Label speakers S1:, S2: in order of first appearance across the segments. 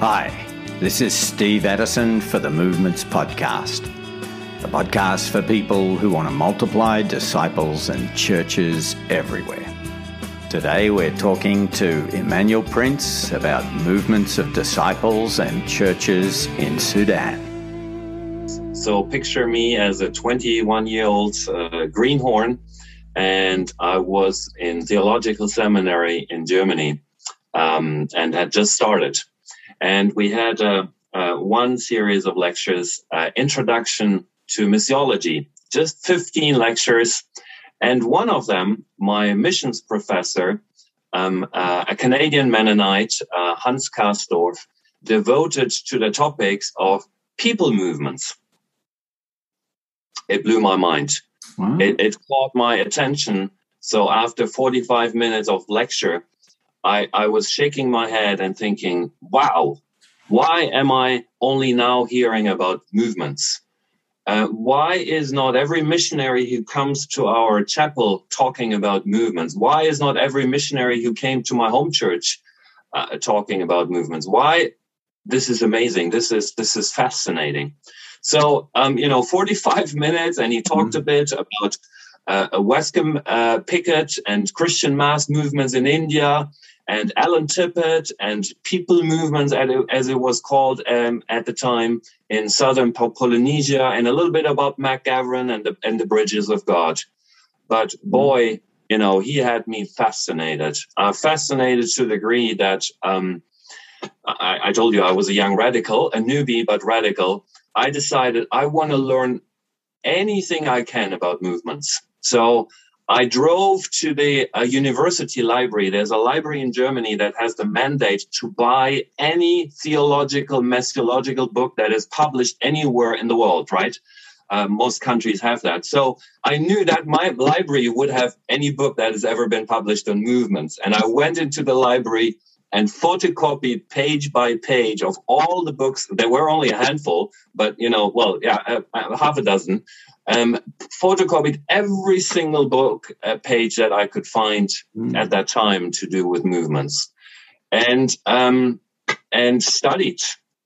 S1: Hi, this is Steve Addison for the Movements Podcast, the podcast for people who want to multiply disciples and churches everywhere. Today we're talking to Emanuel Prinz about movements of disciples and churches in Sudan.
S2: So picture me as a 21 year old uh, greenhorn, and I was in theological seminary in Germany um, and had just started. And we had uh, uh, one series of lectures, uh, Introduction to Missiology, just 15 lectures. And one of them, my missions professor, um, uh, a Canadian Mennonite, uh, Hans Kasdorf, devoted to the topics of people movements. It blew my mind. Wow. It, it caught my attention. So after 45 minutes of lecture, I, I was shaking my head and thinking, wow, why am I only now hearing about movements? Uh, why is not every missionary who comes to our chapel talking about movements? Why is not every missionary who came to my home church uh, talking about movements? Why? This is amazing. This is this is fascinating. So, um, you know, 45 minutes, and he talked mm-hmm. a bit about uh, Waskom uh, Pickett and Christian mass movements in India and Alan Tippett and people movements, as it was called um, at the time in southern Polynesia, and a little bit about McGavran and the, and the bridges of God. But boy, you know, he had me fascinated. Uh, fascinated to the degree that um, I, I told you I was a young radical, a newbie, but radical. I decided I want to learn anything I can about movements. So I drove to the uh, university library. There's a library in Germany that has the mandate to buy any theological, missiological book that is published anywhere in the world, right? Uh, most countries have that. So I knew that my library would have any book that has ever been published on movements. And I went into the library and photocopied page by page of all the books. There were only a handful, but you know, well, yeah, uh, uh half a dozen um, photocopied every single book uh, page that I could find mm. at that time to do with movements, and um, and studied.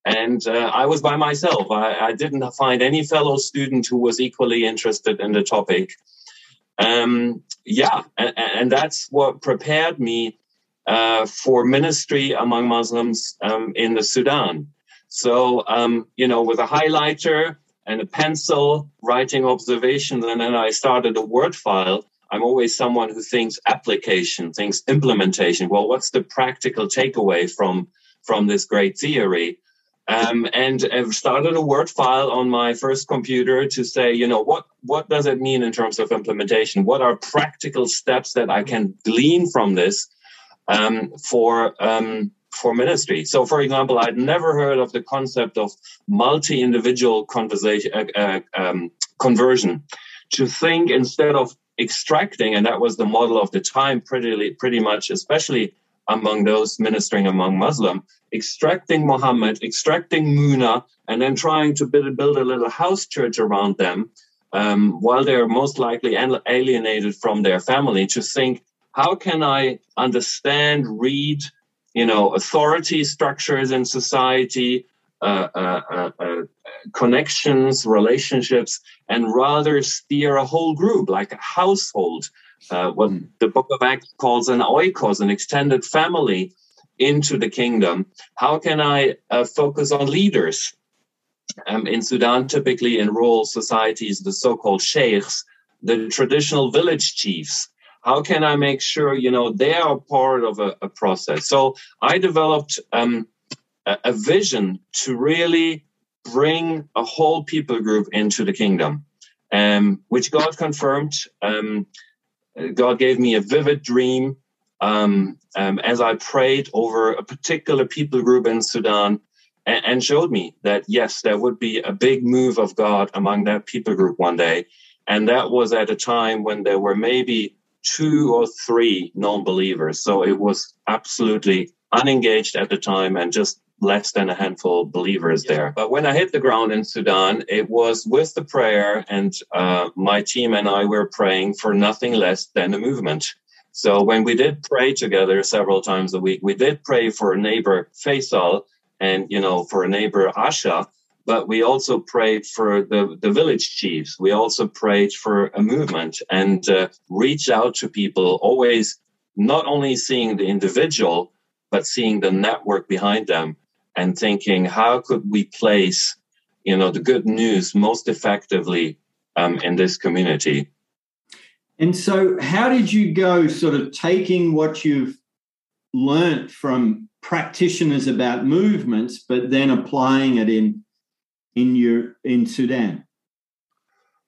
S2: And uh, I was by myself. I, I, didn't find any fellow student who was equally interested in the topic. Um, yeah, and, and, that's what prepared me uh, for ministry among Muslims um, in the Sudan. So, um, you know, with a highlighter, and a pencil, writing observations, and then I started a Word file. I'm always someone who thinks application, thinks implementation. Well, what's the practical takeaway from from this great theory? Um, and I've started a Word file on my first computer to say, you know, what what does it mean in terms of implementation? What are practical steps that I can glean from this um, for um, for ministry. So, for example, I'd never heard of the concept of multi-individual conversation uh, uh, um, conversion. To think instead of extracting, and that was the model of the time, pretty pretty much, especially among those ministering among Muslim, extracting Muhammad, extracting Muna, and then trying to build, build a little house church around them, um, while they're most likely alienated from their family. To think, how can I understand, read, you know, authority structures in society, uh, uh, uh, uh, connections, relationships, and rather steer a whole group like a household, uh, what mm. the Book of Acts calls an oikos, an extended family, into the kingdom. How can I uh, focus on leaders? Um, in Sudan, typically in rural societies, the so-called sheikhs, the traditional village chiefs, how can I make sure, you know, they are part of a, a process? So I developed um, a, a vision to really bring a whole people group into the kingdom, um, which God confirmed. Um, God gave me a vivid dream um, um, as I prayed over a particular people group in Sudan and, and, showed me that, yes, there would be a big move of God among that people group one day. And that was at a time when there were maybe two or three non-believers. So it was absolutely unengaged at the time and just less than a handful of believers there. But when I hit the ground in Sudan, it was with the prayer, and uh, my team and I were praying for nothing less than a movement. So when we did pray together several times a week, we did pray for a neighbor Faisal and you know for a neighbor Asha, but we also prayed for the, the village chiefs. We also prayed for a movement and uh, reached out to people, always not only seeing the individual, but seeing the network behind them and thinking, how could we place, you know, the good news most effectively um, in this community?
S1: And so, how did you go sort of taking what you've learnt from practitioners about movements, but then applying it in in your in Sudan?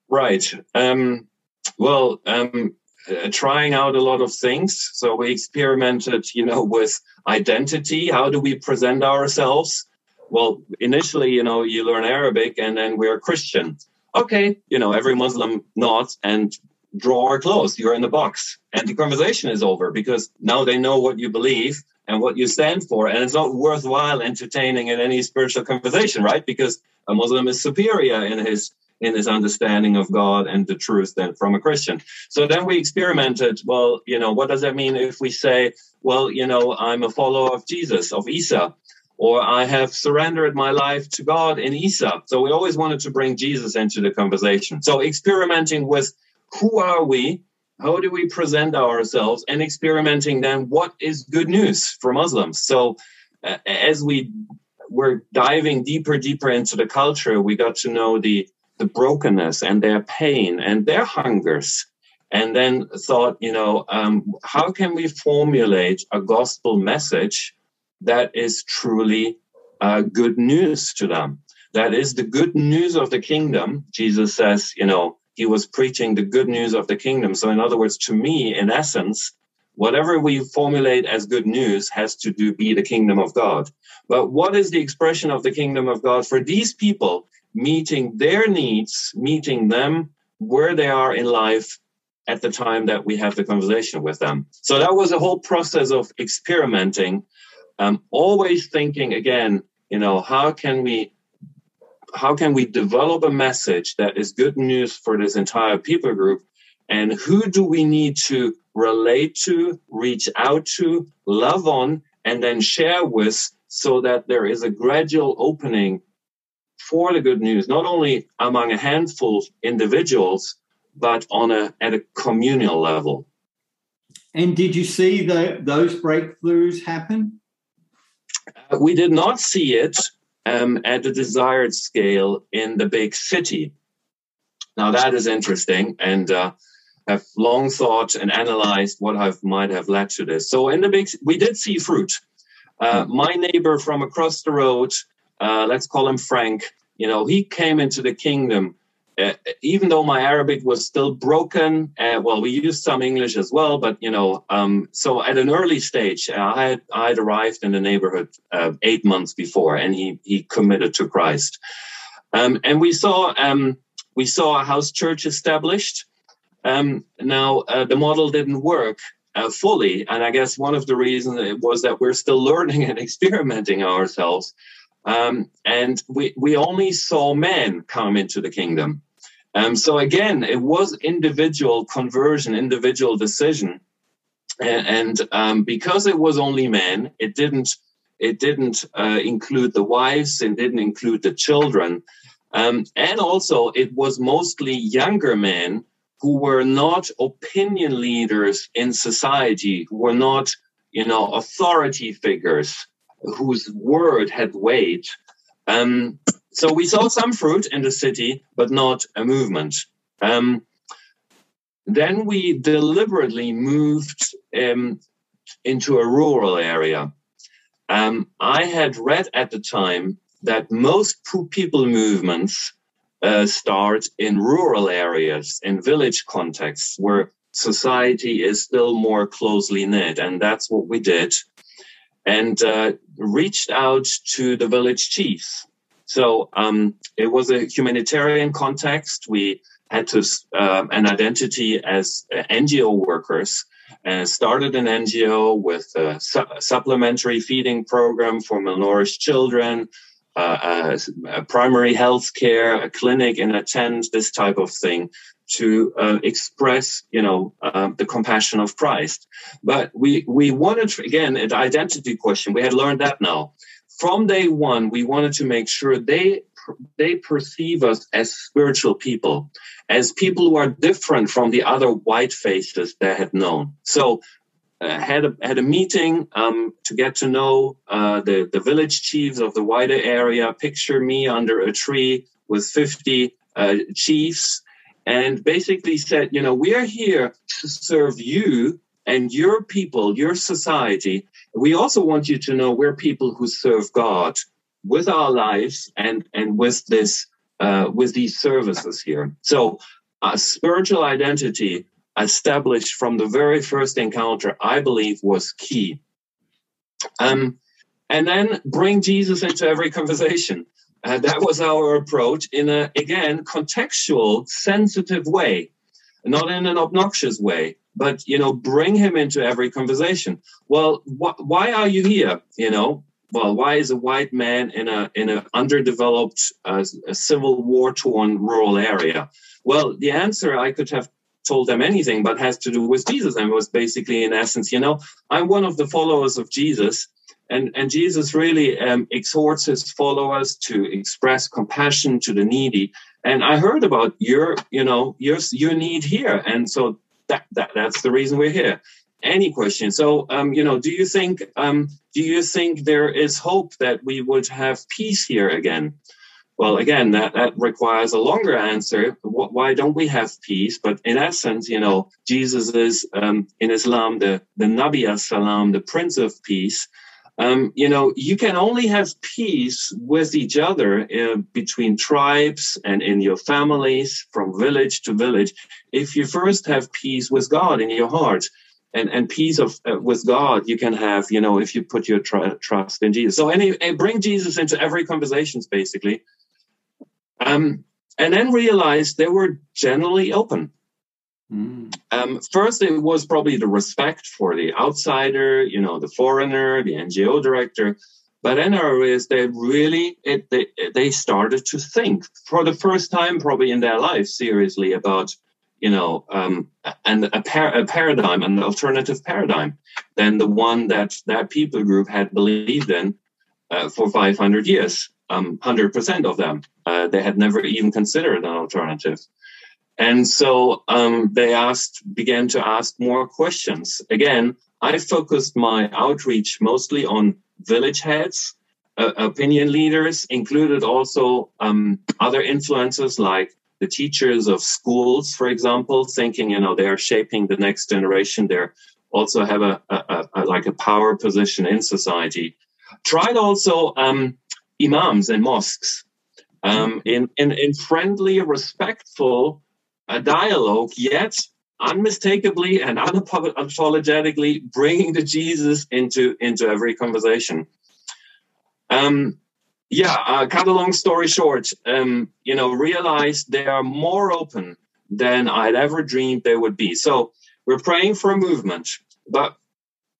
S2: Right. Um, well, um, uh, trying out a lot of things. So we experimented, you know, with identity. How do we present ourselves? Well, initially, you know, you learn Arabic and then we're Christian. Okay, you know, every Muslim nods and draw our clothes. You're in the box. And the conversation is over because now they know what you believe and what you stand for. And it's not worthwhile entertaining in any spiritual conversation, right? Because a Muslim is superior in his in his understanding of God and the truth than from a Christian. So then we experimented. Well, you know, what does that mean if we say, well, you know, I'm a follower of Jesus, of Isa, or I have surrendered my life to God in Isa. So we always wanted to bring Jesus into the conversation. So experimenting with who are we? How do we present ourselves? And experimenting then what is good news for Muslims? So uh, as we were diving deeper, deeper into the culture, we got to know the the brokenness and their pain and their hungers and then thought you know um, how can we formulate a gospel message that is truly uh, good news to them that is the good news of the kingdom jesus says you know he was preaching the good news of the kingdom. So, in other words, to me, in essence, whatever we formulate as good news has to do be the kingdom of God. But what is the expression of the kingdom of God for these people meeting their needs, meeting them where they are in life at the time that we have the conversation with them? So that was a whole process of experimenting, um, always thinking again, you know, how can we how can we develop a message that is good news for this entire people group? And who do we need to relate to reach out to love on and then share with so that there is a gradual opening for the good news not only among a handful of individuals but on a at a communal level?
S1: And did you see the, those breakthroughs happen?
S2: Uh, we did not see it um, at the desired scale in the big city. Now that is interesting, and uh, have long thought and analyzed what have, might have led to this. So in the big, we did see fruit. Uh, hmm. my neighbor from across the road, uh, let's call him Frank. You know, he came into the kingdom uh, even though my Arabic was still broken, uh, well, we used some English as well, but you know, um, so at an early stage, uh, I had I had arrived in the neighborhood uh, eight months before, and he he committed to Christ, um, and we saw um, we saw a house church established. Um, now uh, the model didn't work. Uh, fully, and I guess one of the reasons was that we're still learning and experimenting ourselves. Um, and we, we only saw men come into the kingdom. Um, so again, it was individual conversion, individual decision. And, and um, because it was only men, it didn't, it didn't uh, include the wives, it didn't include the children. Um, and also it was mostly younger men who were not opinion leaders in society, who were not, you know, authority figures whose word had weight. Um, so we saw some fruit in the city, but not a movement. Um, then we deliberately moved um, into a rural area. Um, I had read at the time that most people movements uh, start in rural areas, in village contexts, where society is still more closely knit. And that's what we did and uh, reached out to the village chiefs. So um, it was a humanitarian context. We had to uh, an identity as NGO workers. and started an NGO with a su- supplementary feeding program for malnourished children, uh, a, a primary health care, a clinic in a tent, this type of thing to uh, express, you know, uh, the compassion of Christ. But we we wanted again an identity question. We had learned that now from day one, we wanted to make sure they they perceive us as spiritual people, as people who are different from the other white faces they had known. So uh, had a had a meeting um, to get to know uh, the the village chiefs of the wider area. Picture me under a tree with fifty uh, chiefs, and basically said, you know, we are here to serve you and your people, your society. We also want you to know we're people who serve God with our lives and and with this uh, with these services here. So, a spiritual identity established from the very first encounter, I believe, was key. Um, and then bring Jesus into every conversation. Uh, that was our approach in a again contextual, sensitive way, not in an obnoxious way but you know bring him into every conversation. Well wh- why are you here? You know well why is a white man in a in an underdeveloped uh, civil war torn rural area? Well the answer i could have told them anything but has to do with jesus and was basically in essence you know i'm one of the followers of jesus and, and Jesus really um, exhorts his followers to express compassion to the needy. And I heard about your, you know, your your need here, and so that, that that's the reason we're here. Any question? So, um, you know, do you think um, do you think there is hope that we would have peace here again? Well, again, that, that requires a longer answer. Why don't we have peace? But in essence, you know, Jesus is um, in Islam the the Nabi as-Salam, the Prince of Peace. Um, you know, you can only have peace with each other uh, between tribes and in your families from village to village if you first have peace with God in your heart. And, and peace of uh, with God you can have, you know, if you put your tr- trust in Jesus. So, any bring Jesus into every conversations, basically, um, and then realize they were generally open Mm. Um, first, it was probably the respect for the outsider, you know, the foreigner, the NGO director. But then I they really it, they they started to think for the first time, probably in their life, seriously about you know um, and a, par- a paradigm, an alternative paradigm than the one that that people group had believed in uh, for 500 years. Um, 100% of them uh, they had never even considered an alternative. And so um, they asked, began to ask more questions. Again, I focused my outreach mostly on village heads, uh, opinion leaders, included also um, other influencers like the teachers of schools, for example, thinking you know they are shaping the next generation. They also have a, a, a, like a power position in society. Tried also um, imams and mosques um, in, in in friendly, respectful a dialogue, yet unmistakably and unapologetically bringing the Jesus into into every conversation. Um, yeah, uh, cut a long story short, um, you know, realize they are more open than I'd ever dreamed they would be. So we're praying for a movement, but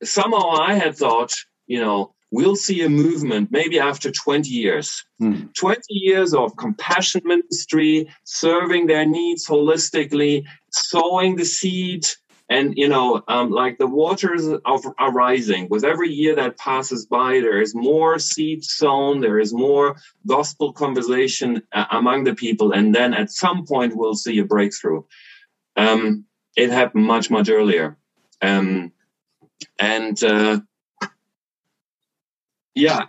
S2: somehow I had thought, you know, we'll see a movement maybe after 20 years. Hmm. 20 years of compassion ministry, serving their needs holistically, sowing the seed. And, you know, um, like the waters of, are rising. With every year that passes by, there is more seed sown, there is more gospel conversation uh, among the people. And then at some point, we'll see a breakthrough. Um, it happened much, much earlier. Um, and uh, yeah.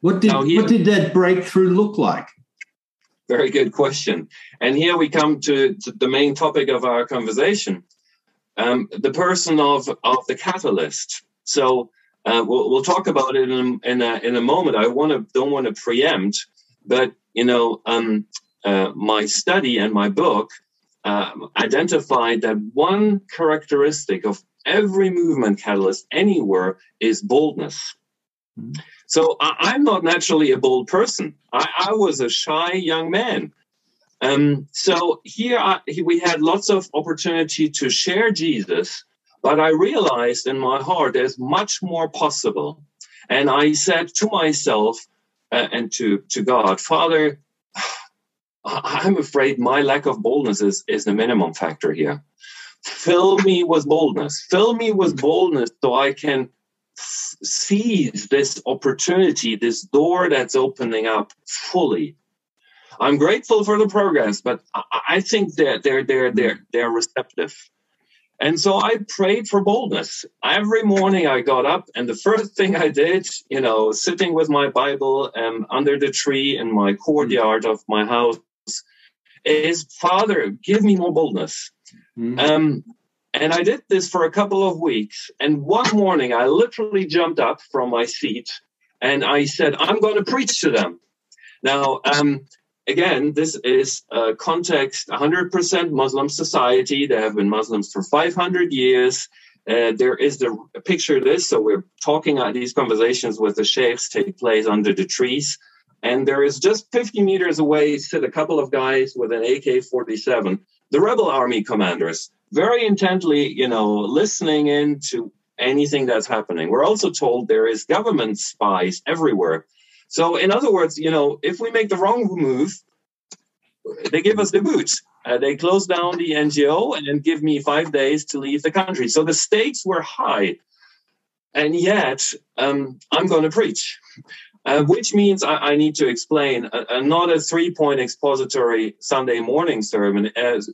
S1: What did here, what did that breakthrough look like?
S2: Very good question. And here we come to, to the main topic of our conversation: um, the person of of the catalyst. So uh, we'll, we'll talk about it in in a, in a moment. I want to don't want to preempt, but you know, um, uh, my study and my book uh, identified that one characteristic of every movement catalyst anywhere is boldness. So I, am not naturally a bold person. I, I was a shy young man. Um, so here I, we had lots of opportunity to share Jesus, but I realized in my heart there's much more possible. And I said to myself uh, and to, to God, Father, I'm afraid my lack of boldness is, is the minimum factor here. Fill me with boldness. Fill me with boldness so I can seize this opportunity, this door that's opening up fully. I'm grateful for the progress, but I think that they're they're they're they're receptive. And so I prayed for boldness. Every morning I got up, and the first thing I did, you know, sitting with my Bible um, under the tree in my courtyard of my house, is Father, give me more boldness. Mm-hmm. Um, and I did this for a couple of weeks. And one morning I literally jumped up from my seat and I said, I'm going to preach to them. Now, um, again, this is a context 100% Muslim society. There have been Muslims for 500 years. Uh, there is the picture of this. So we're talking uh, these conversations with the sheikhs take place under the trees. And there is just 50 meters away sit a couple of guys with an AK 47, the rebel army commanders, very intently, you know, listening in to anything that's happening. We're also told there is government spies everywhere. So, in other words, you know, if we make the wrong move, they give us the boots. Uh, they close down the NGO and give me five days to leave the country. So the stakes were high. And yet, um, I'm going to preach. Uh, which means I, I, need to explain uh, uh not a three point expository Sunday morning sermon. As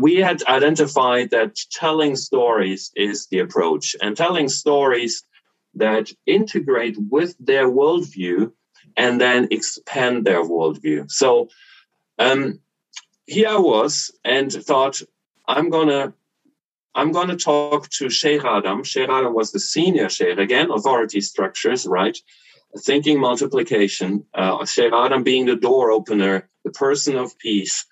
S2: we had identified that telling stories is the approach, and telling stories that integrate with their worldview and then expand their worldview. So um, here I was and thought, I'm gonna I'm to talk to Sheikh Adam. Sheikh Adam was the senior Sheikh, again, authority structures, right? Thinking multiplication, uh, Sheikh Adam being the door opener, the person of peace.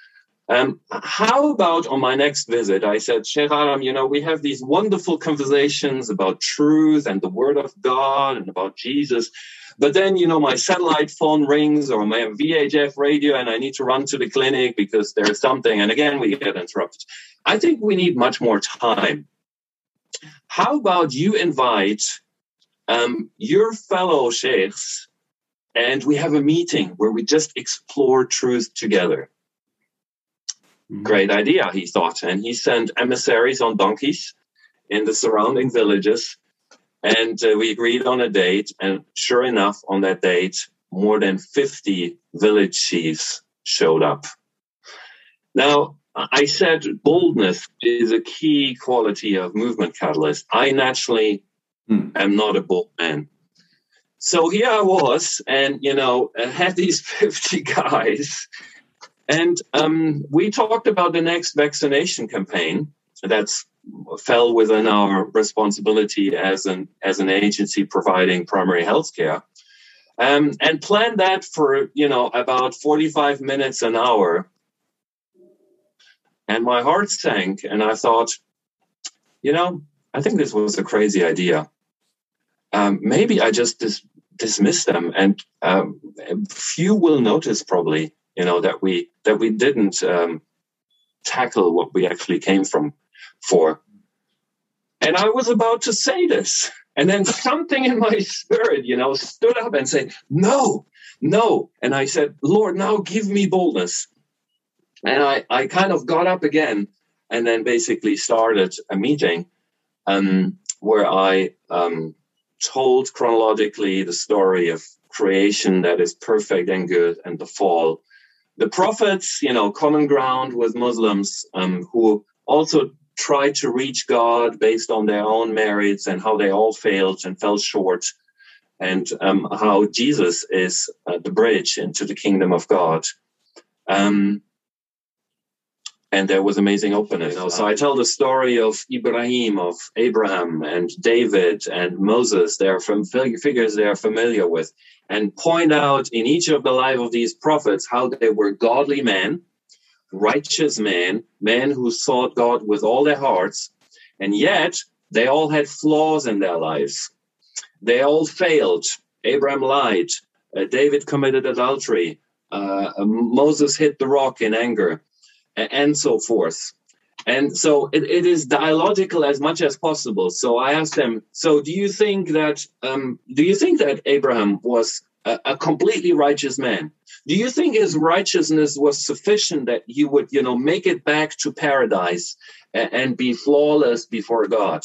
S2: Um, how about on my next visit, I said, Sheikh you know, we have these wonderful conversations about truth and the word of God and about Jesus. But then, you know, my satellite phone rings or my VHF radio and I need to run to the clinic because there's something. And again, we get interrupted. I think we need much more time. How about you invite um, your fellow sheikhs and we have a meeting where we just explore truth together? Great idea, he thought. And he sent emissaries on donkeys in the surrounding villages and uh, we agreed on a date. And sure enough, on that date, more than 50 village chiefs showed up. Now, I said boldness is a key quality of movement catalyst. I naturally hmm. am not a bold man. So here I was, and you know, I had these 50 guys, and um, we talked about the next vaccination campaign. That's fell within our responsibility as an as an agency providing primary health care. Um, and planned that for you know about 45 minutes an hour. And my heart sank and i thought you know i think this was a crazy idea. Um, maybe i just dis- dismiss them and um, few will notice probably you know that we that we didn't um, tackle what we actually came from for. And I was about to say this. And then something in my spirit, you know, stood up and said, No, no. And I said, Lord, now give me boldness. And I, I kind of got up again and then basically started a meeting um, where I um, told chronologically the story of creation that is perfect and good and the fall. The prophets, you know, common ground with Muslims um, who also tried to reach God based on their own merits and how they all failed and fell short, and um, how Jesus is uh, the bridge into the kingdom of God. Um, and there was amazing openness. You know, so I tell the story of Ibrahim, of Abraham, and David, and Moses. They are from figures they are familiar with, and point out in each of the life of these prophets how they were godly men righteous men, men who sought God with all their hearts, and yet they all had flaws in their lives. They all failed. Abraham lied. Uh, David committed adultery. Uh, Moses hit the rock in anger, and so forth. And so it, it is dialogical as much as possible. So I asked them, so do you think that um, do you think that Abraham was a, a completely righteous man? Do you think his righteousness was sufficient that he would, you know, make it back to paradise and, and be flawless before God?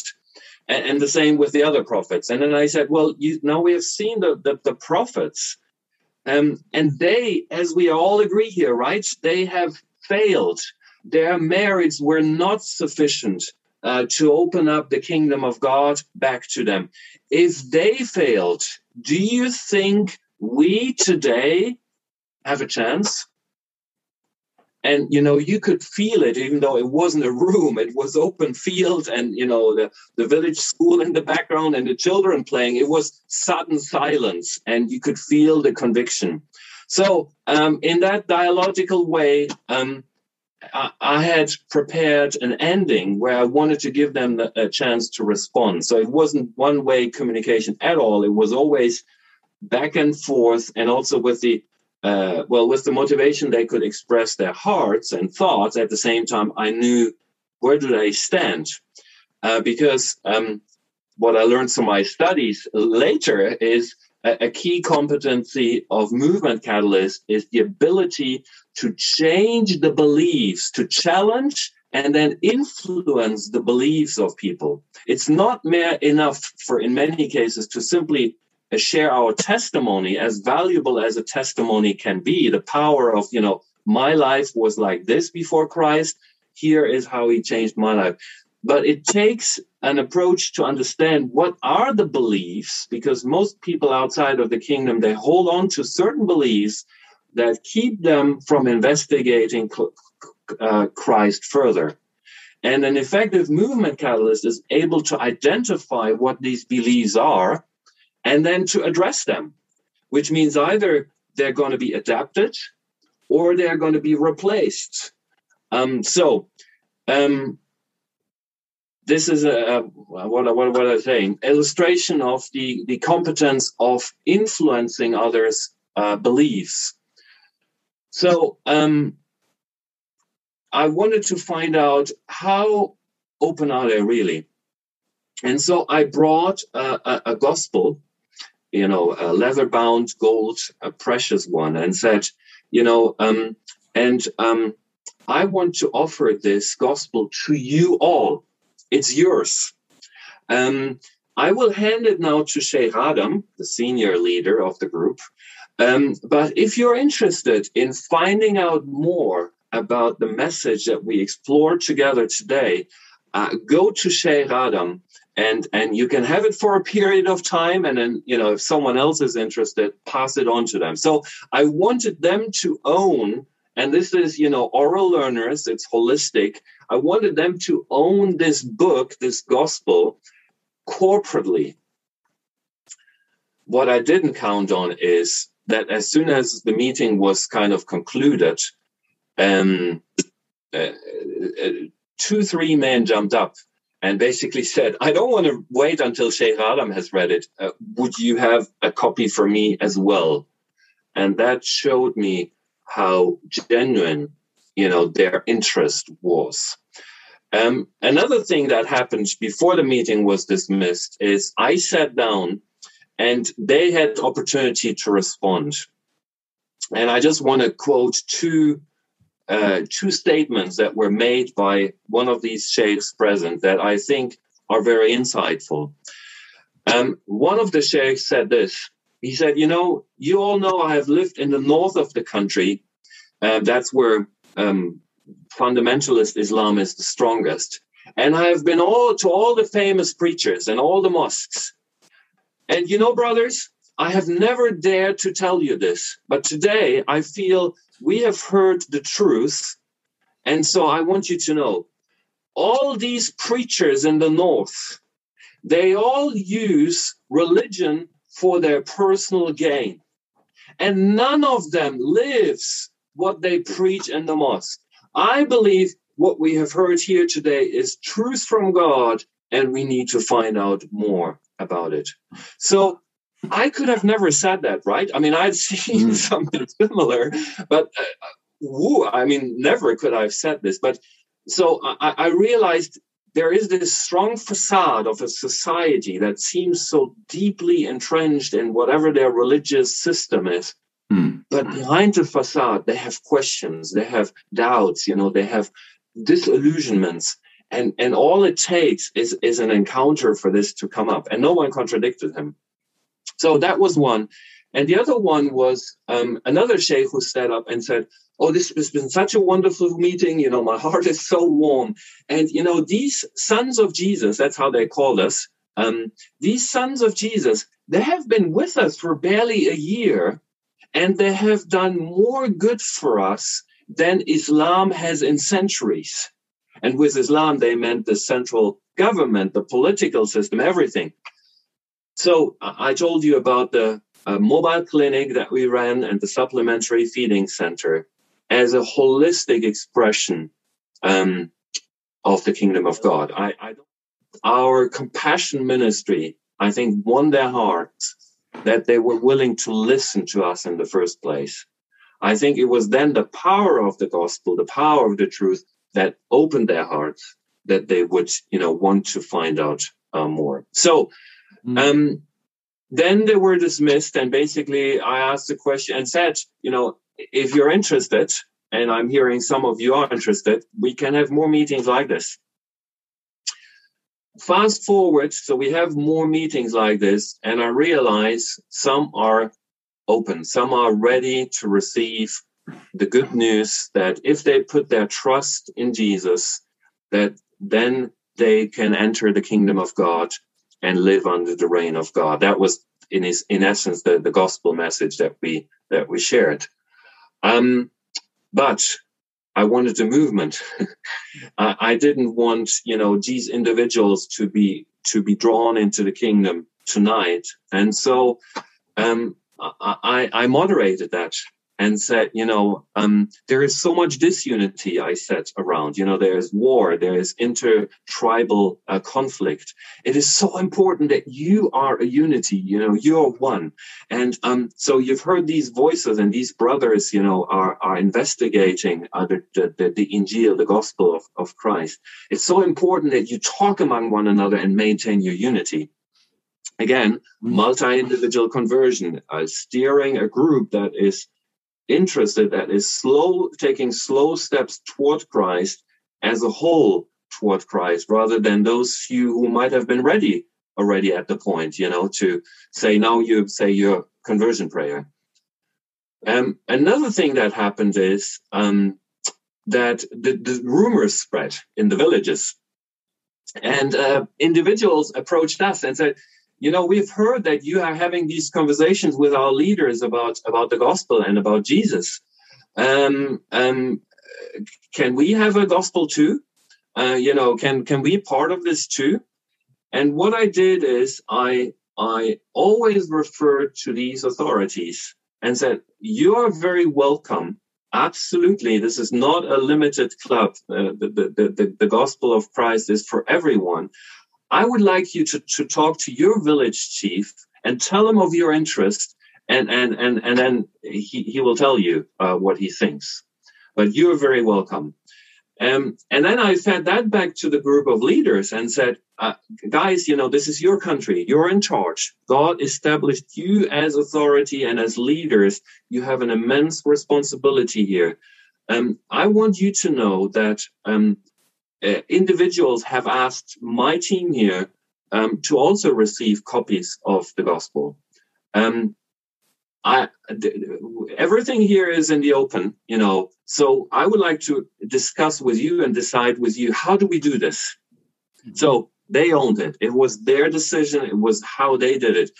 S2: and, and, the same with the other prophets. And then I said, well, you, now we have seen the, the, the prophets, um, and they, as we all agree here, right, they have failed. Their merits were not sufficient uh, to open up the kingdom of God back to them. If they failed, do you think we today have a chance? and you know you could feel it even though it wasn't a room it was open field and you know the, the village school in the background and the children playing it was sudden silence and you could feel the conviction so um, in that dialogical way um, I, I, had prepared an ending where i wanted to give them a chance to respond so it wasn't one way communication at all it was always back and forth and also with the uh, well, with the motivation they could express their hearts and thoughts. At the same time, I knew where do they stand, uh, because um, what I learned from my studies later is a, key competency of movement catalyst is the ability to change the beliefs, to challenge and then influence the beliefs of people. It's not mere enough for, in many cases, to simply uh, share our testimony as valuable as a testimony can be. The power of you know my life was like this before christ. Here is how he changed my life. But it takes an approach to understand what are the beliefs because most people outside of the kingdom they hold on to certain beliefs that keep them from investigating uh, christ further and an effective movement catalyst is able to identify what these beliefs are and then to address them, which means either they're going to be adapted or they're going to be replaced. Um, so, um, this is a, a what, what, what I say illustration of the, the competence of influencing others' uh, beliefs. So, um, I wanted to find out how open are they really? And so I brought a, a, a gospel you know, a leather bound gold, a precious one, and said, you know, um, and um, I want to offer this gospel to you all. It's yours. Um, I will hand it now to Sheikh Adam, the senior leader of the group. Um, but if you're interested in finding out more about the message that we explored together today, uh, go to Sheikh Adam and and you can have it for a period of time and then you know if someone else is interested pass it on to them so i wanted them to own and this is you know oral learners it's holistic i wanted them to own this book this gospel corporately what i didn't count on is that as soon as the meeting was kind of concluded um, uh, uh, two three men jumped up and basically said, I don't want to wait until Sheikh Adam has read it. Uh, would you have a copy for me as well? And that showed me how genuine, you know, their interest was. Um, another thing that happened before the meeting was dismissed is I sat down and they had opportunity to respond. And I just want to quote two uh, two statements that were made by one of these sheikhs present that I think are very insightful. Um, one of the sheikhs said this. He said, You know, you all know I have lived in the north of the country. Uh, that's where um, fundamentalist Islam is the strongest. And I have been all to all the famous preachers and all the mosques. And you know, brothers, I have never dared to tell you this, but today I feel we have heard the truth. And so I want you to know all these preachers in the North, they all use religion for their personal gain. And none of them lives what they preach in the mosque. I believe what we have heard here today is truth from God, and we need to find out more about it. So I could have never said that, right? I mean, I'd seen mm. something similar, but uh, woo, I mean, never could I have said this. But so I, I realized there is this strong facade of a society that seems so deeply entrenched in whatever their religious system is. Mm. But behind the facade, they have questions, they have doubts, you know, they have disillusionments. and and all it takes is is an encounter for this to come up and no one contradicted him so that was one and the other one was um, another sheikh who stood up and said oh this has been such a wonderful meeting. You know my heart is so warm. And you know these sons of jesus that's how they called us um, these sons of jesus they have been with us for barely a year and they have done more good for us than islam has in centuries. And with Islam, they meant the central government, the political system, everything. So I told you about the uh, mobile clinic that we ran and the supplementary feeding center as a holistic expression um, of the kingdom of God. I, I, our compassion ministry, I think, won their hearts that they were willing to listen to us in the first place. I think it was then the power of the gospel, the power of the truth that opened their hearts that they would, you know, want to find out uh, more. So, mm. um, then they were dismissed, and basically, I asked the question and said, you know, if you're interested, and I'm hearing some of you are interested, we can have more meetings like this. Fast forward, so we have more meetings like this, and I realize some are open, some are ready to receive the good news that if they put their trust in Jesus, that then they can enter the kingdom of God and live under the reign of God. That was in his, in essence, the, the gospel message that we, that we shared. Um, but I wanted a movement. I, I didn't want, you know, these individuals to be, to be drawn into the kingdom tonight. And so, um, I, I moderated that and said, you know, um, there is so much disunity, I said, around. You know, there is war, there is inter-tribal uh, conflict. It is so important that you are a unity, you know, you're one. And um, so you've heard these voices and these brothers, you know, are, are investigating uh, the, the, the Injil, the gospel of, of Christ. It's so important that you talk among one another and maintain your unity again multi-individual conversion uh, steering a group that is interested that is slow, taking slow steps toward Christ as a whole toward Christ, rather than those few who might have been ready already at the point, you know, to say now you say your conversion prayer. Um, another thing that happened is um, that the, the, rumors spread in the villages, and uh, individuals approached us and said, you know we've heard that you are having these conversations with our leaders about about the gospel and about jesus. Um, um, can we have a gospel too? Uh, you know can can we part of this too? And what i did is i i always referred to these authorities and said you are very welcome. Absolutely this is not a limited club. Uh, the, the, the, the gospel of christ is for everyone I would like you to, to talk to your village chief and tell him of your interest, and and and and then he, he will tell you uh, what he thinks. But you're very welcome. Um, and then I fed that back to the group of leaders and said, uh, guys, you know, this is your country. You're in charge. God established you as authority and as leaders. You have an immense responsibility here. Um, I want you to know that um, uh, individuals have asked my team here um, to also receive copies of the gospel. Um, I, everything here is in the open, you know. So I would like to discuss with you and decide with you how do we do this. Mm-hmm. So they owned it. It was their decision. It was how they did it.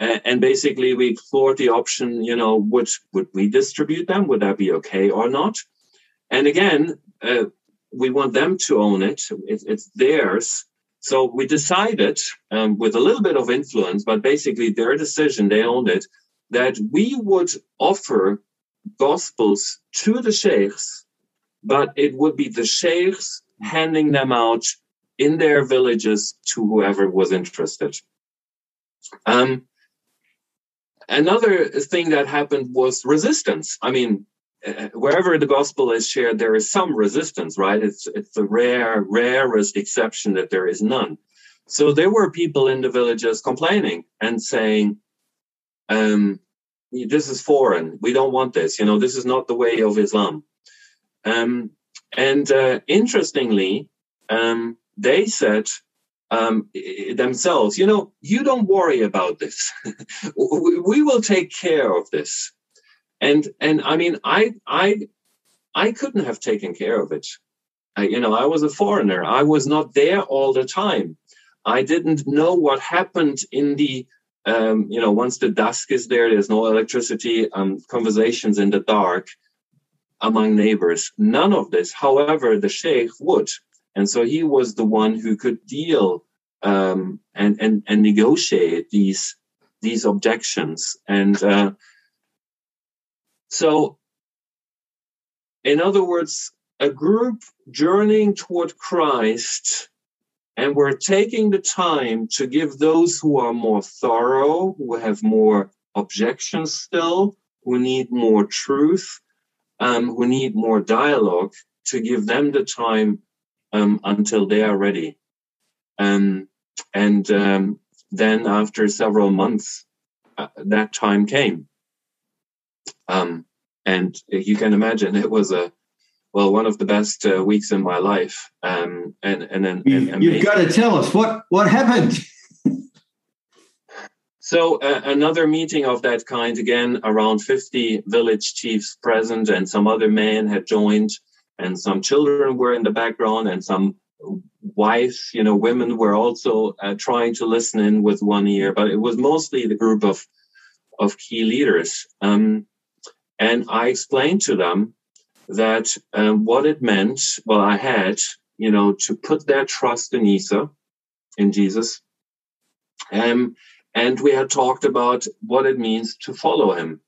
S2: and basically, we explored the option. You know, would would we distribute them? Would that be okay or not? And again, uh, we want them to own it. it it's theirs. So we decided, um, with a little bit of influence, but basically their decision, they owned it, that we would offer gospels to the sheikhs, but it would be the sheikhs handing them out in their villages to whoever was interested. Um, another thing that happened was resistance. I mean, wherever the gospel is shared, there is some resistance, right? It's it's the rare, rarest exception that there is none. So there were people in the villages complaining and saying, um, "This is foreign. We don't want this. You know, this is not the way of Islam." Um, and uh, interestingly, um, they said um, themselves, you know, you don't worry about this. we will take care of this. And and I mean, I I I couldn't have taken care of it. I, you know, I was a foreigner. I was not there all the time. I didn't know what happened in the um, you know, once the dusk is there, there's no electricity, um, conversations in the dark among neighbors. None of this. However, the sheikh would. And so he was the one who could deal um, and, and, and negotiate these, these objections. And uh, so, in other words, a group journeying toward Christ, and we're taking the time to give those who are more thorough, who have more objections still, who need more truth, um, who need more dialogue, to give them the time um, until they are ready. Um, and um, then after several months, uh, that time came. Um, and you can imagine it was a, well, one of the best uh, weeks in my life. Um, and and then
S1: and, you've got to tell us what what happened.
S2: so uh, another meeting of that kind again, around fifty village chiefs present, and some other men had joined and some children were in the background and some wives you know women were also uh, trying to listen in with one ear but it was mostly the group of of key leaders um, and i explained to them that um, what it meant well i had you know to put their trust in isa in jesus. Um, and we had talked about what it means to follow him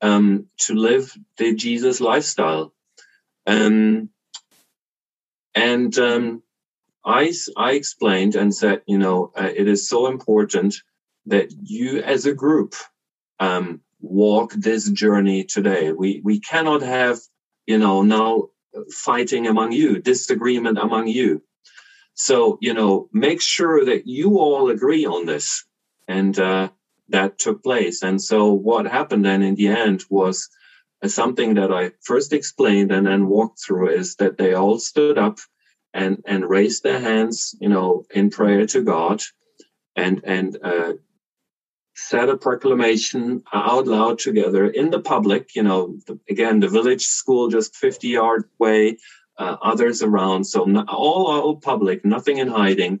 S2: um, to live the jesus lifestyle. Um, and um, I, I explained and said, you know, uh, it is so important that you as a group um, walk this journey today. We, we cannot have, you know, now fighting among you, disagreement among you. So, you know, make sure that you all agree on this. And uh, that took place. And so what happened then in the end was something that I first explained and then walked through is that they all stood up and and raised their hands, you know, in prayer to God, and and uh, said a proclamation out loud together in the public. You know, the, again, the village school just fifty yard away, uh, others around, so not, all all public, nothing in hiding,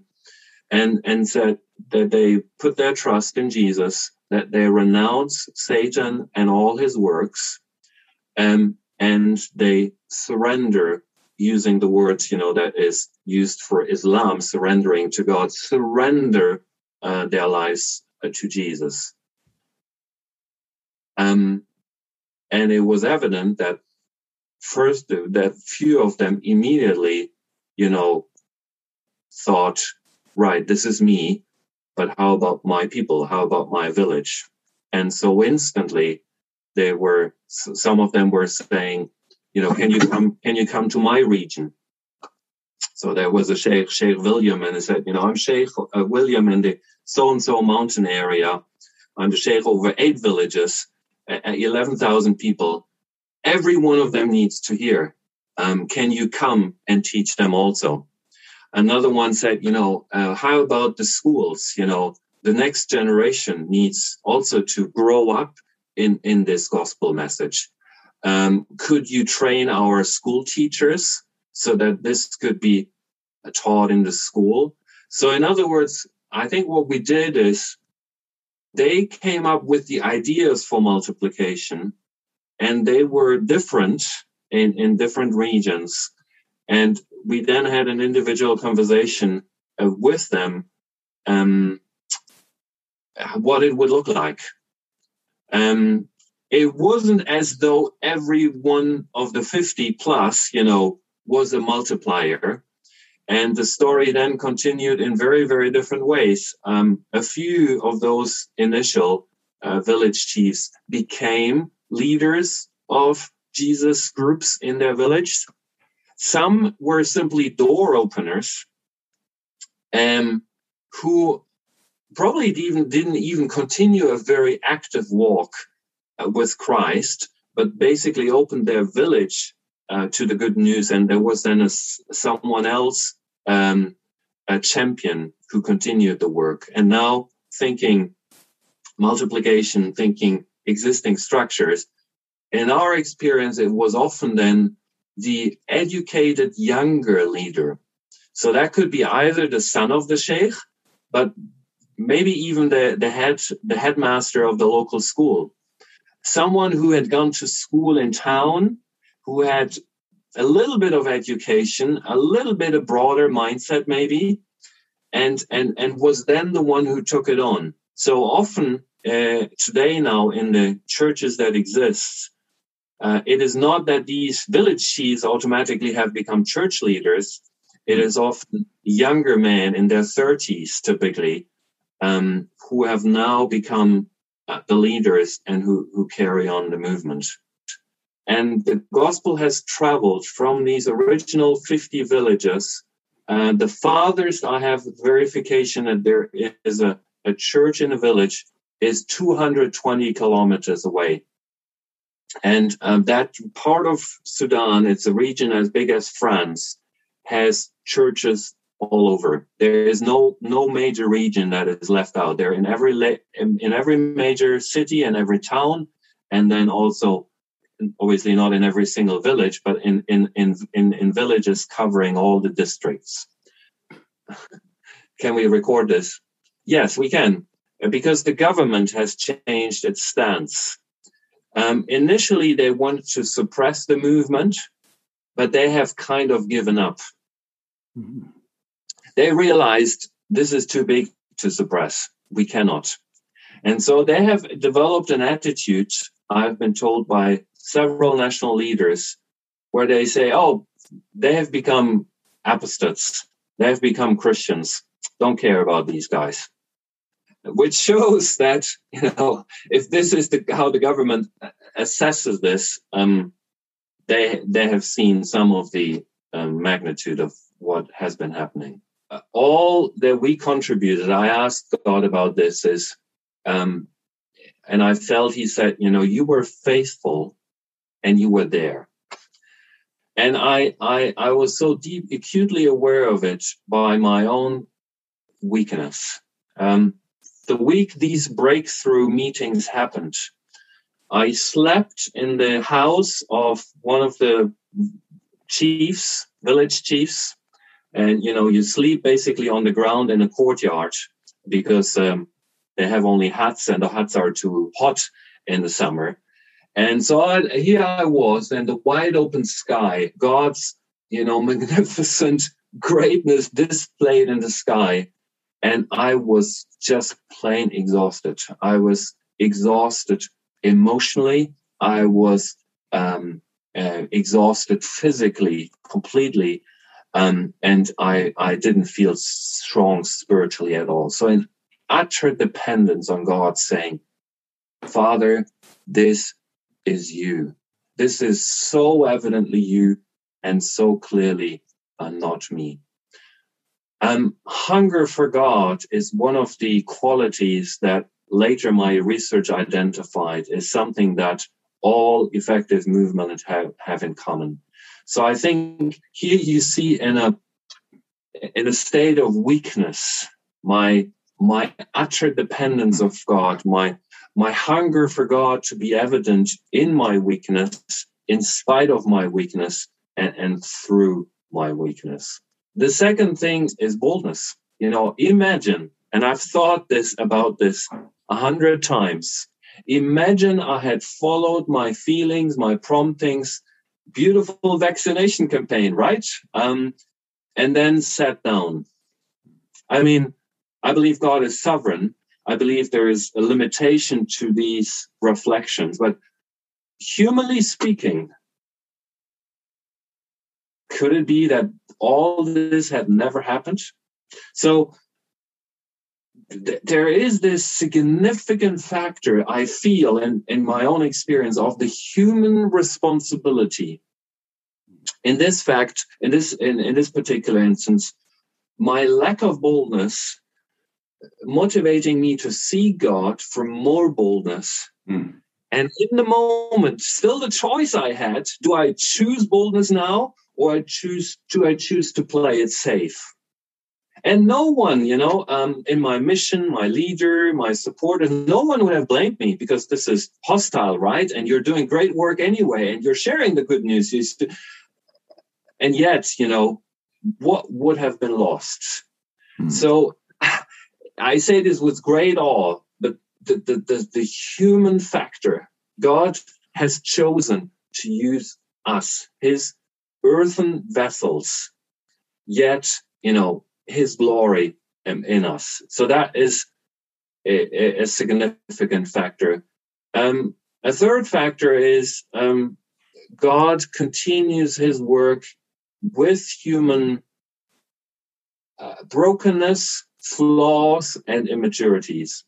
S2: and and said that they put their trust in Jesus, that they renounce Satan and all his works um, and they surrender using the words you know that is used for islam surrendering to god surrender uh, their lives to jesus. Um, and it was evident that first that few of them immediately you know thought right this is me but how about my people? How about my village? And so instantly they were some of them were saying, you know, can you come can you come to my region? So there was a Sheikh, Sheikh William, and he said, you know, I'm Sheikh uh, William in the so and so mountain area. I'm the Sheikh over eight villages, uh, 11,000 people. Every one of them needs to hear. Um, can you come and teach them also? Another one said, you know, uh, how about the schools? You know, the next generation needs also to grow up in, in this gospel message. Um, could you train our school teachers so that this could be taught in the school? So, in other words, I think what we did is they came up with the ideas for multiplication and they were different in, in different regions. And we then had an individual conversation uh, with them um, what it would look like um, it wasn't as though every one of the 50 plus, you know, was a multiplier. And the story then continued in very, very different ways. Um, a few of those initial uh, village chiefs became leaders of Jesus groups in their village. Some were simply door openers um, who probably even didn't even continue a very active walk uh, with Christ, but basically opened their village uh, to the good news. And there was then a, someone else um, a champion who continued the work. And now thinking multiplication, thinking existing structures. In our experience, it was often then the educated younger leader. So that could be either the son of the sheikh, but maybe even the, the head the headmaster of the local school. Someone who had gone to school in town, who had a little bit of education, a little bit of broader mindset maybe, and and and was then the one who took it on. So often uh, today now in the churches that exist, uh, it is not that these village chiefs automatically have become church leaders. It is often younger men in their 30s typically um, who have now become uh, the leaders and who, who carry on the movement. And the gospel has traveled from these original 50 villages. Uh, the fathers, I have verification that there is a, a church in a village is 220 kilometers away. And um, that part of Sudan, it's a region as big as France, has churches all over. There is no no major region that is left out. There in every in, in every major city and every town, and then also obviously not in every single village, but in in in in, in villages covering all the districts. can we record this? Yes, we can, because the government has changed its stance. Um, initially, they wanted to suppress the movement, but they have kind of given up. Mm-hmm. They realized this is too big to suppress. We cannot. And so they have developed an attitude, I've been told by several national leaders, where they say, oh, they have become apostates. They have become Christians. Don't care about these guys. Which shows that, you know, if this is the, how the government assesses this, um, they, they have seen some of the um, magnitude of what has been happening. Uh, all that we contributed, I asked God about this is, um, and I felt He said, you know, you were faithful and you were there. And I, I, I was so deep, acutely aware of it by my own weakness. Um, the week these breakthrough meetings happened, I slept in the house of one of the chiefs, village chiefs, and you know you sleep basically on the ground in a courtyard because um, they have only huts and the huts are too hot in the summer and so I, here I was, and the wide open sky, God's, you know, magnificent greatness displayed in the sky. And I was just plain exhausted. I was exhausted emotionally. I was um, uh, exhausted physically, completely. Um, and I, I didn't feel strong spiritually at all. So in utter dependence on God saying, Father, this is you. This is so evidently you and so clearly uh, not me. Um, hunger for God is one of the qualities that later my research identified is something that all effective movements have, have in common. So I think here you see in a in a state of weakness, my my utter dependence of God, my my hunger for God to be evident in my weakness, in spite of my weakness, and, and through my weakness. The second thing is boldness. You know, imagine, and I've thought this about this a hundred times. Imagine I had followed my feelings, my promptings, beautiful vaccination campaign, right? Um, and then sat down. I mean, I believe God is sovereign, I believe there is a limitation to these reflections. But humanly speaking, could it be that all this had never happened? So th- there is this significant factor I feel in, in my own experience of the human responsibility. In this fact, in this in, in this particular instance, my lack of boldness motivating me to see God for more boldness. Mm. And in the moment, still the choice I had do I choose boldness now or I choose do I choose to play it safe? And no one, you know, um, in my mission, my leader, my supporter, no one would have blamed me because this is hostile, right? And you're doing great work anyway, and you're sharing the good news. And yet, you know, what would have been lost? Hmm. So I say this with great awe, but the, the, the, the human factor, God has chosen to use us, his earthen vessels, yet, you know, his glory in, us. So that is a, a significant factor. Um, a third factor is um, God continues his work with human uh, brokenness, flaws, and immaturities.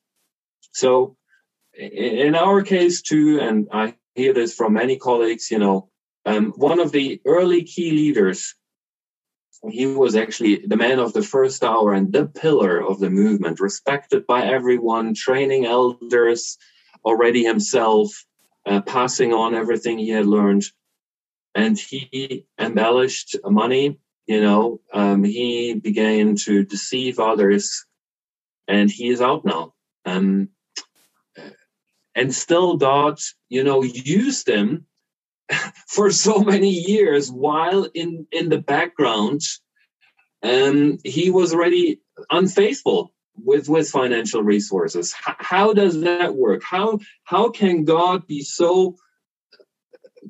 S2: So, in our case, too, and I hear this from many colleagues, you know, um, one of the early key leaders, he was actually the man of the first hour and the pillar of the movement, respected by everyone, training elders already himself, uh, passing on everything he had learned. And he embellished money, you know, um, he began to deceive others, and he is out now. Um, and still God, you know, used him for so many years while in in the background. Um, he was already unfaithful with with financial resources. H- how does that work? How how can god be so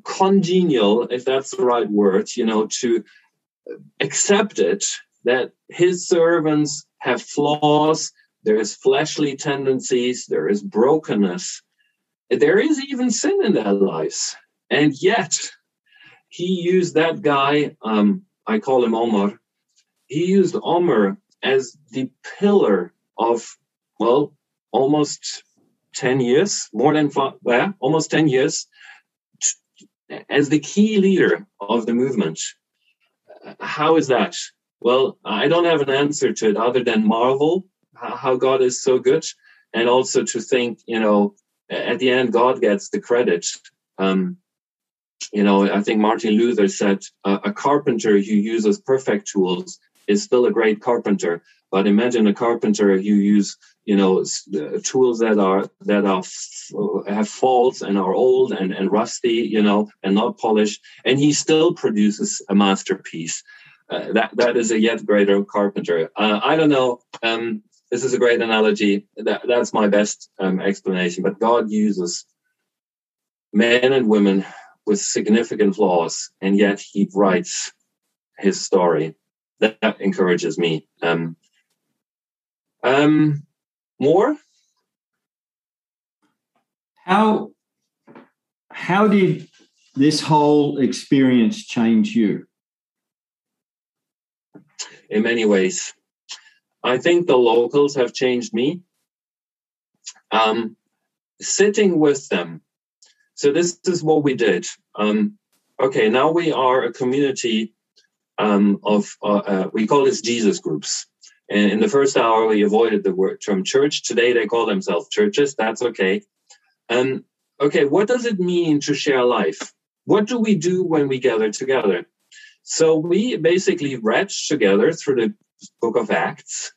S2: congenial if that's the right word you know to accept it that his servants have flaws there is fleshly tendencies there is brokenness there is even sin in their lives. And yet, he used that guy, um, I call him Omar, he used Omar as the pillar of, well, almost 10 years, more than five, well, almost 10 years, as the key leader of the movement. How is that? Well, I don't have an answer to it other than marvel how God is so good and also to think, you know, at the end, God gets the credit. Um, you know, I think Martin Luther said a carpenter who uses perfect tools is still a great carpenter. But imagine a carpenter who use, you know, tools that are that are have faults and are old and, and rusty, you know, and not polished, and he still produces a masterpiece. Uh, that that is a yet greater carpenter. Uh, I don't know. Um, this is a great analogy. That, that's my best um, explanation. But God uses men and women with significant flaws, and yet He writes His story. That, that encourages me. Um, um, more.
S1: How how did this whole experience change you?
S2: In many ways. I think the locals have changed me. Um, sitting with them. So this is what we did. Um, okay, now we are a community um, of uh, uh, we call this Jesus groups. And in the first hour, we avoided the word term church. Today, they call themselves churches. That's okay. Um, okay, what does it mean to share life? What do we do when we gather together? So we basically read together through the book of Acts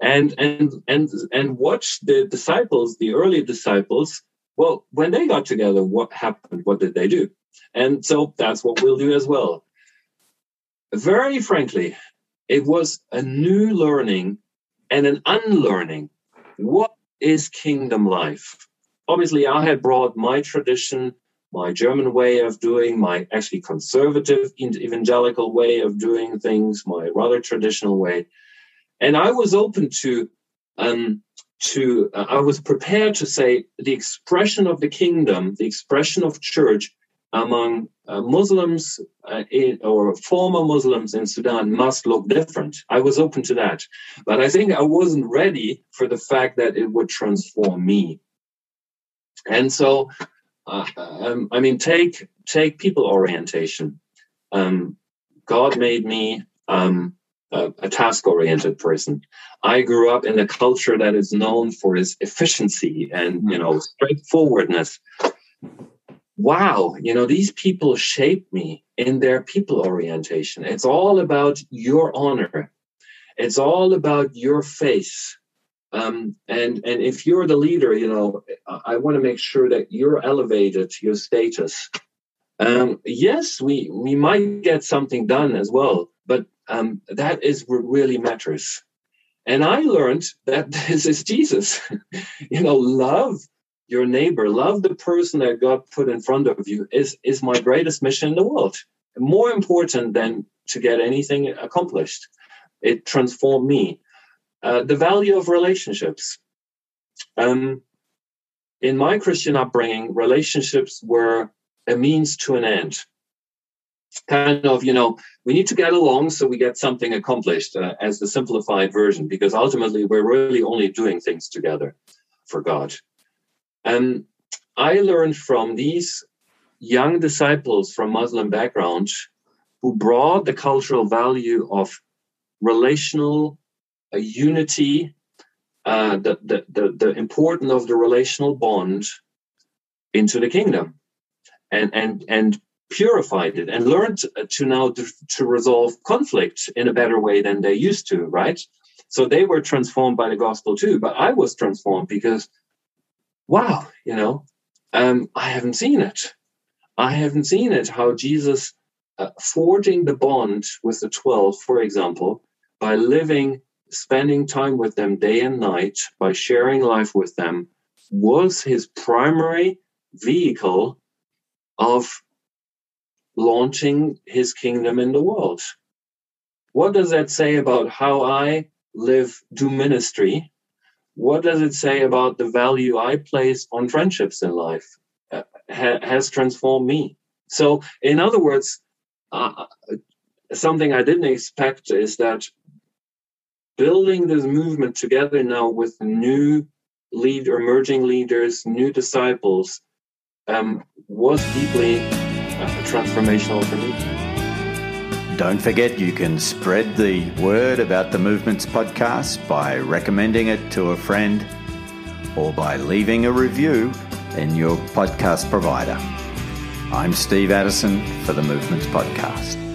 S2: and and and and watch the disciples, the early disciples. Well, when they got together, what happened? What did they do? And so that's what we'll do as well. Very frankly, it was a new learning and an unlearning. What is kingdom life? Obviously, I had brought my tradition, my German way of doing, my actually conservative evangelical way of doing things, my rather traditional way and I was open to um, to uh, I was prepared to say the expression of the kingdom, the expression of church among uh, Muslims uh, in, or former Muslims in Sudan must look different. I was open to that, but I think I wasn't ready for the fact that it would transform me. And so, uh, um, I mean, take take people orientation. Um, God made me. Um, a, a task oriented person. I grew up in a culture that is known for its efficiency and, you know, straightforwardness. Wow, you know, these people shape me in their people orientation. It's all about your honor. It's all about your face. Um, and and if you're the leader, you know, I want to make sure that you're elevated, your status. Um, yes, we we might get something done as well, but um, that is what really matters. And I learned that this is Jesus. you know, love your neighbor, love the person that God put in front of you is, is my greatest mission in the world. More important than to get anything accomplished. It transformed me. Uh, the value of relationships. Um, in my Christian upbringing, relationships were a means to an end. Kind of, you know, we need to get along so we get something accomplished uh, as the simplified version, because ultimately we're really only doing things together for God. And I learned from these young disciples from Muslim backgrounds who brought the cultural value of relational uh, unity, uh, the, the, the, the importance of the relational bond into the kingdom and, and, and purified it and learned to now to, to resolve conflict in a better way than they used to, right? So they were transformed by the gospel too, but I was transformed because wow, you know, um, I haven't seen it. I haven't seen it. How Jesus uh, forging the bond with the 12, for example, by living, spending time with them day and night, by sharing life with them, was his primary vehicle of launching his kingdom in the world. What does that say about how I live, do ministry, what does it say about the value I place on friendships in life? Uh, ha- has transformed me. So, in other words, uh, something I didn't expect is that building this movement together now with new lead emerging leaders, new disciples, um, was deeply uh, transformational for me.
S1: Don't forget you can spread the word about the Movements podcast by recommending it to a friend or by leaving a review in your podcast provider. I'm Steve Addison for the Movements podcast.